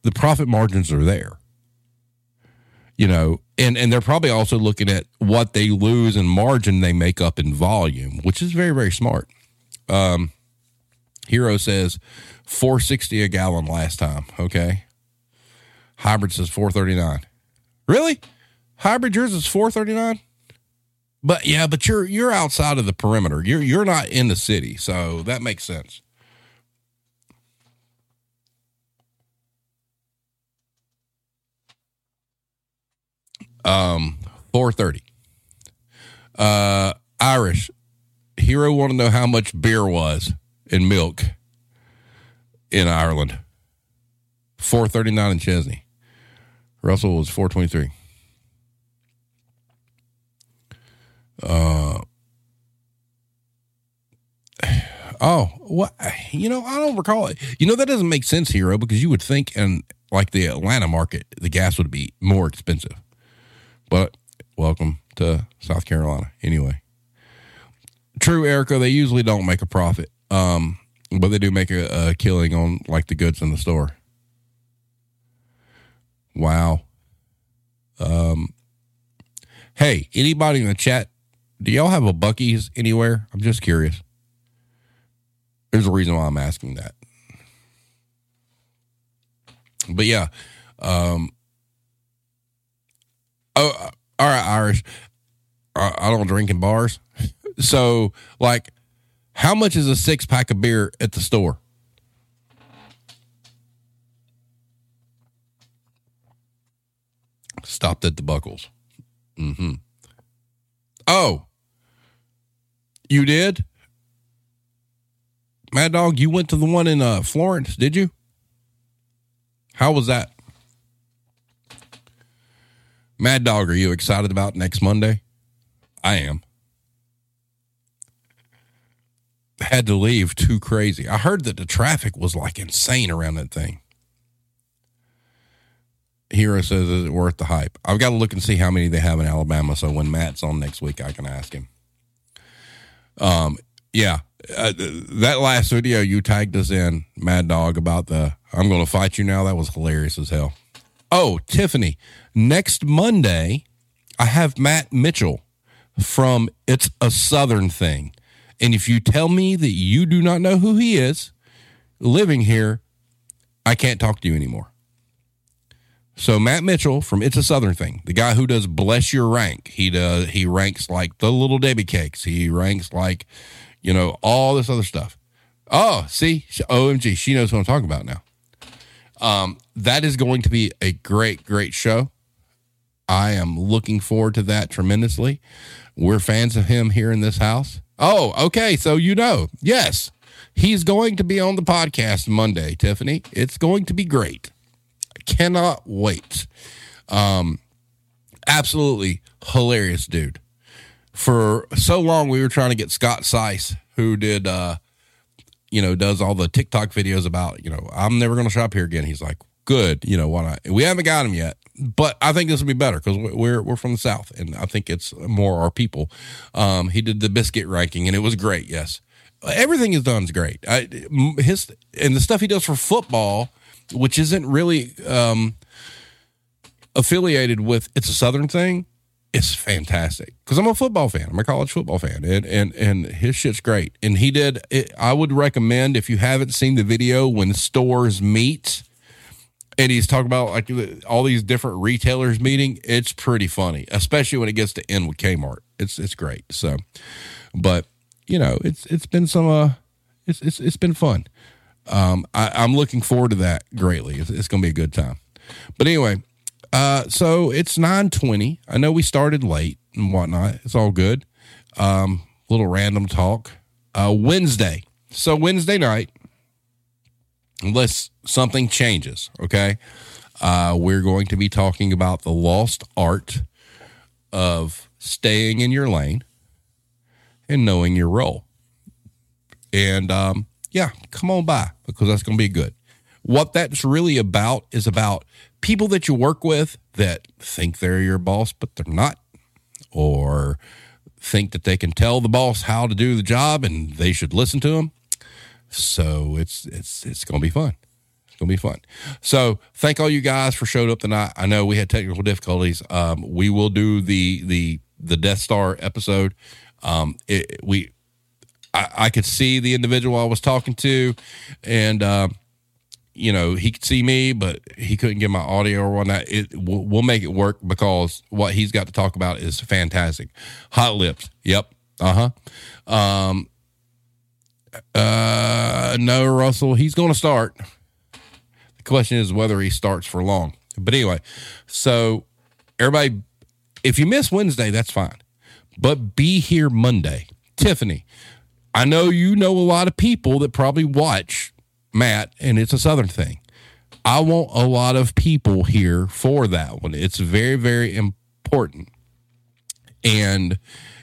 the profit margins are there. You know, and and they're probably also looking at what they lose in margin they make up in volume, which is very very smart. Um, Hero says 460 a gallon last time. Okay. Hybrid says 439. Really? Hybrid yours is 439? But yeah, but you're you're outside of the perimeter. You're you're not in the city, so that makes sense. Um 430. Uh Irish Hero want to know how much beer was in milk in Ireland. 439 in Chesnee. Russell was 423. Uh, oh, what? You know, I don't recall it. You know, that doesn't make sense, Hero, because you would think in like the Atlanta market, the gas would be more expensive. But welcome to South Carolina anyway. True, Erica, they usually don't make a profit. Um, but they do make a, a killing on like the goods in the store. Wow. Um, hey, anybody in the chat, do y'all have a Buc-ee's anywhere? I'm just curious. There's a reason why I'm asking that. But yeah, um, oh, uh, all right, Irish. I, I don't drink in bars, <laughs> so like how much is a six pack of beer at the store? Stopped at the Buc-ee's. Mm-hmm. Oh, you did? Mad Dog, you went to the one in uh, Florence, did you? How was that? Mad Dog, are you excited about next Monday? I am. Had to leave too crazy. I heard that the traffic was like insane around that thing. Hero says, is it worth the hype? I've got to look and see how many they have in Alabama. So when Matt's on next week, I can ask him. Um, yeah, uh, that last video you tagged us in, Mad Dog, about the I'm going to fight you now. That was hilarious as hell. Oh, Tiffany, next Monday, I have Matt Mitchell from It's a Southern Thing. And if you tell me that you do not know who he is living here, I can't talk to you anymore. So Matt Mitchell from It's a Southern Thing, the guy who does Bless Your Rank. He does he ranks like the little Debbie cakes. He ranks like, you know, all this other stuff. Oh, see, OMG, she knows what I'm talking about now. Um, that is going to be a great, great show. I am looking forward to that tremendously. We're fans of him here in this house. Oh, okay. So you know, yes, he's going to be on the podcast Monday, Tiffany. It's going to be great. I cannot wait. Um, absolutely hilarious dude. For so long, we were trying to get Scott Seiss, who did, uh, you know, does all the TikTok videos about, you know, I'm never going to shop here again. He's like, good, you know, why not? We haven't got him yet but I think this will be better because we're we're from the south, and I think it's more our people. Um, he did the biscuit ranking, and it was great. Yes, everything he's done is great. I, his and the stuff he does for football, which isn't really um, affiliated with it's a Southern thing. It's fantastic because I'm a football fan. I'm a college football fan, and and and his shit's great. And he did. It, I would recommend if you haven't seen the video when stores meet and he's talking about like all these different retailers meeting. It's pretty funny, especially when it gets to end with Kmart. It's it's great. So, but you know, it's it's been some uh, it's it's it's been fun. Um, I, am looking forward to that greatly. It's, it's going to be a good time. But anyway, uh, so it's 9:20. I know we started late and whatnot. It's all good. Um, little random talk. Uh, Wednesday. So Wednesday night, unless something changes, okay? Uh, we're going to be talking about the lost art of staying in your lane and knowing your role. And um, yeah, come on by because that's going to be good. what that's really about is about people that you work with that think they're your boss, but they're not, or think that they can tell the boss how to do the job and they should listen to them. So it's it's it's to be fun. It's to be fun. So thank all you guys for showing up tonight. I know we had technical difficulties. Um, we will do the the the Death Star episode. Um, it, we I, I could see the individual I was talking to, and. Um, you know, he could see me, but he couldn't get my audio or whatnot. It we'll, we'll make it work because what he's got to talk about is fantastic. Hot lips. Yep. Uh huh. Um. Uh. No, Russell. He's going to start. The question is whether he starts for long. But anyway, so everybody, if you miss Wednesday, that's fine. But be here Monday. Tiffany, I know you know a lot of people that probably watch Matt, and it's a Southern thing. I want a lot of people here for that one. It's very, very important. And,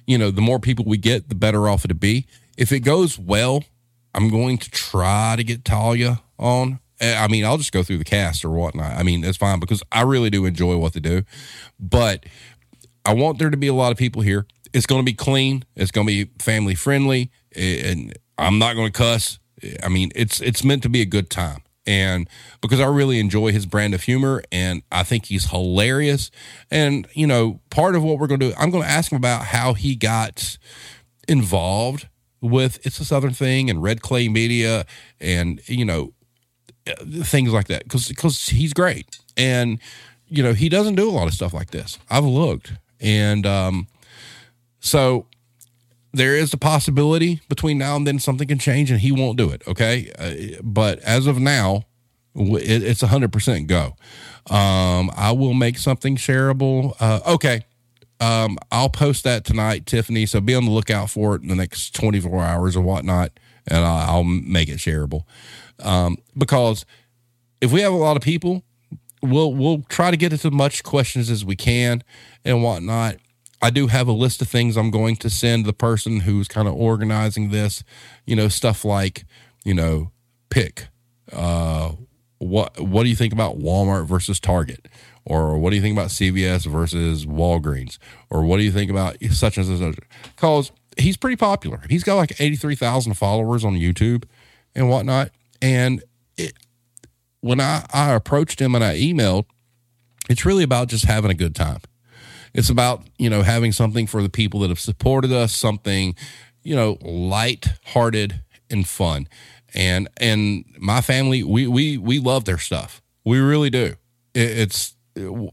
you know, the more people we get, the better off it'll be. If it goes well, I'm going to try to get Talia on. Eh, I mean, I'll just go through the cast or whatnot. I mean, it's fine because I really do enjoy what they do. But I want there to be a lot of people here. It's going to be clean. It's going to be family friendly. And I'm not going to cuss. I mean, it's it's meant to be a good time. And because I really enjoy his brand of humor and I think he's hilarious. And, you know, part of what we're going to do, I'm going to ask him about how he got involved with It's a Southern Thing and Red Clay Media and, you know, things like that. Because because he's great. And, you know, he doesn't do a lot of stuff like this. I've looked. And um, so there is a possibility between now and then something can change and he won't do it. Okay. Uh, but as of now, it, it's 100% go. Um, I will make something shareable. Uh, okay. Um, I'll post that tonight, Tiffany. So be on the lookout for it in the next 24 hours or whatnot, and I'll, make it shareable. Um, because if we have a lot of people, we'll we'll try to get as much questions as we can and whatnot. I do have a list of things I'm going to send the person who's kind of organizing this, you know, stuff like, you know, pick, uh, what, what do you think about Walmart versus Target? Or what do you think about CVS versus Walgreens? Or what do you think about such and such? Because he's pretty popular. He's got like 83,000 followers on YouTube and whatnot. And it, when I, I approached him and I emailed, it's really about just having a good time it's about, you know, having something for the people that have supported us, something, you know, light-hearted and fun. And and my family, we we we love their stuff. We really do. It, it's Uh,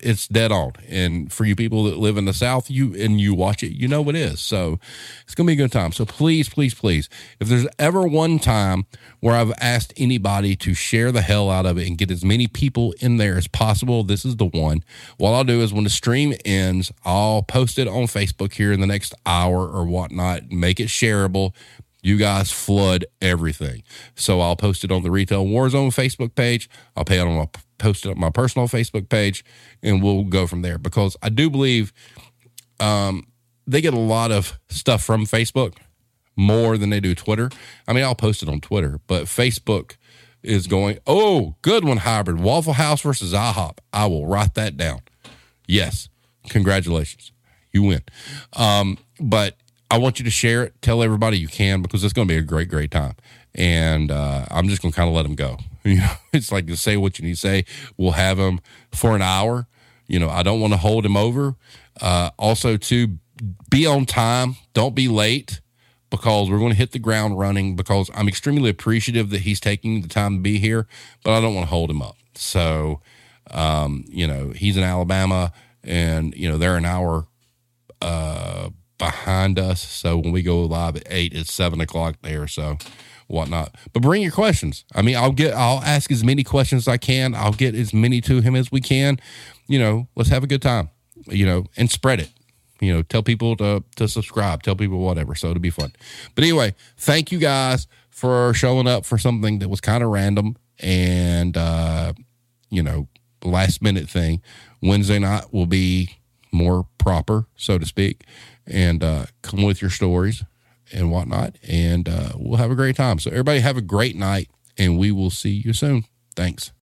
it's dead on. And for you people that live in the South, you and you watch it, you know what it is. So it's gonna be a good time. So please, please, please, if there's ever one time where I've asked anybody to share the hell out of it and get as many people in there as possible, this is the one. What I'll do is when the stream ends, I'll post it on Facebook here in the next hour or whatnot, make it shareable you guys flood everything. So I'll post it on the Retail Warzone Facebook page. I'll pay it on my post it on my personal Facebook page, and we'll go from there. Because I do believe um, they get a lot of stuff from Facebook more than they do Twitter. I mean, I'll post it on Twitter, but Facebook is going. Oh, good one, hybrid Waffle House versus IHOP. I will write that down. Yes, congratulations, you win. Um, but I want you to share it. Tell everybody you can because it's going to be a great, great time. And uh, I'm just going to kind of let them go. <laughs> You know, it's like to say what you need to say. We'll have him for an hour. You know, I don't want to hold him over. Uh, also, to be on time. Don't be late because we're going to hit the ground running. Because I'm extremely appreciative that he's taking the time to be here, but I don't want to hold him up. So, um, you know, he's in Alabama, and you know they're an hour uh, behind us. So when we go live at eight, it's seven o'clock there. So whatnot. But bring your questions. I mean, I'll get, I'll ask as many questions as I can. I'll get as many to him as we can. You know, let's have a good time. You know, and spread it. You know, tell people to to subscribe. Tell people whatever. So it'll be fun. But anyway, thank you guys for showing up for something that was kind of random and uh, you know last minute thing. Wednesday night will be more proper, so to speak and uh, come with your stories and whatnot, and uh, we'll have a great time. So everybody have a great night, and we will see you soon. Thanks.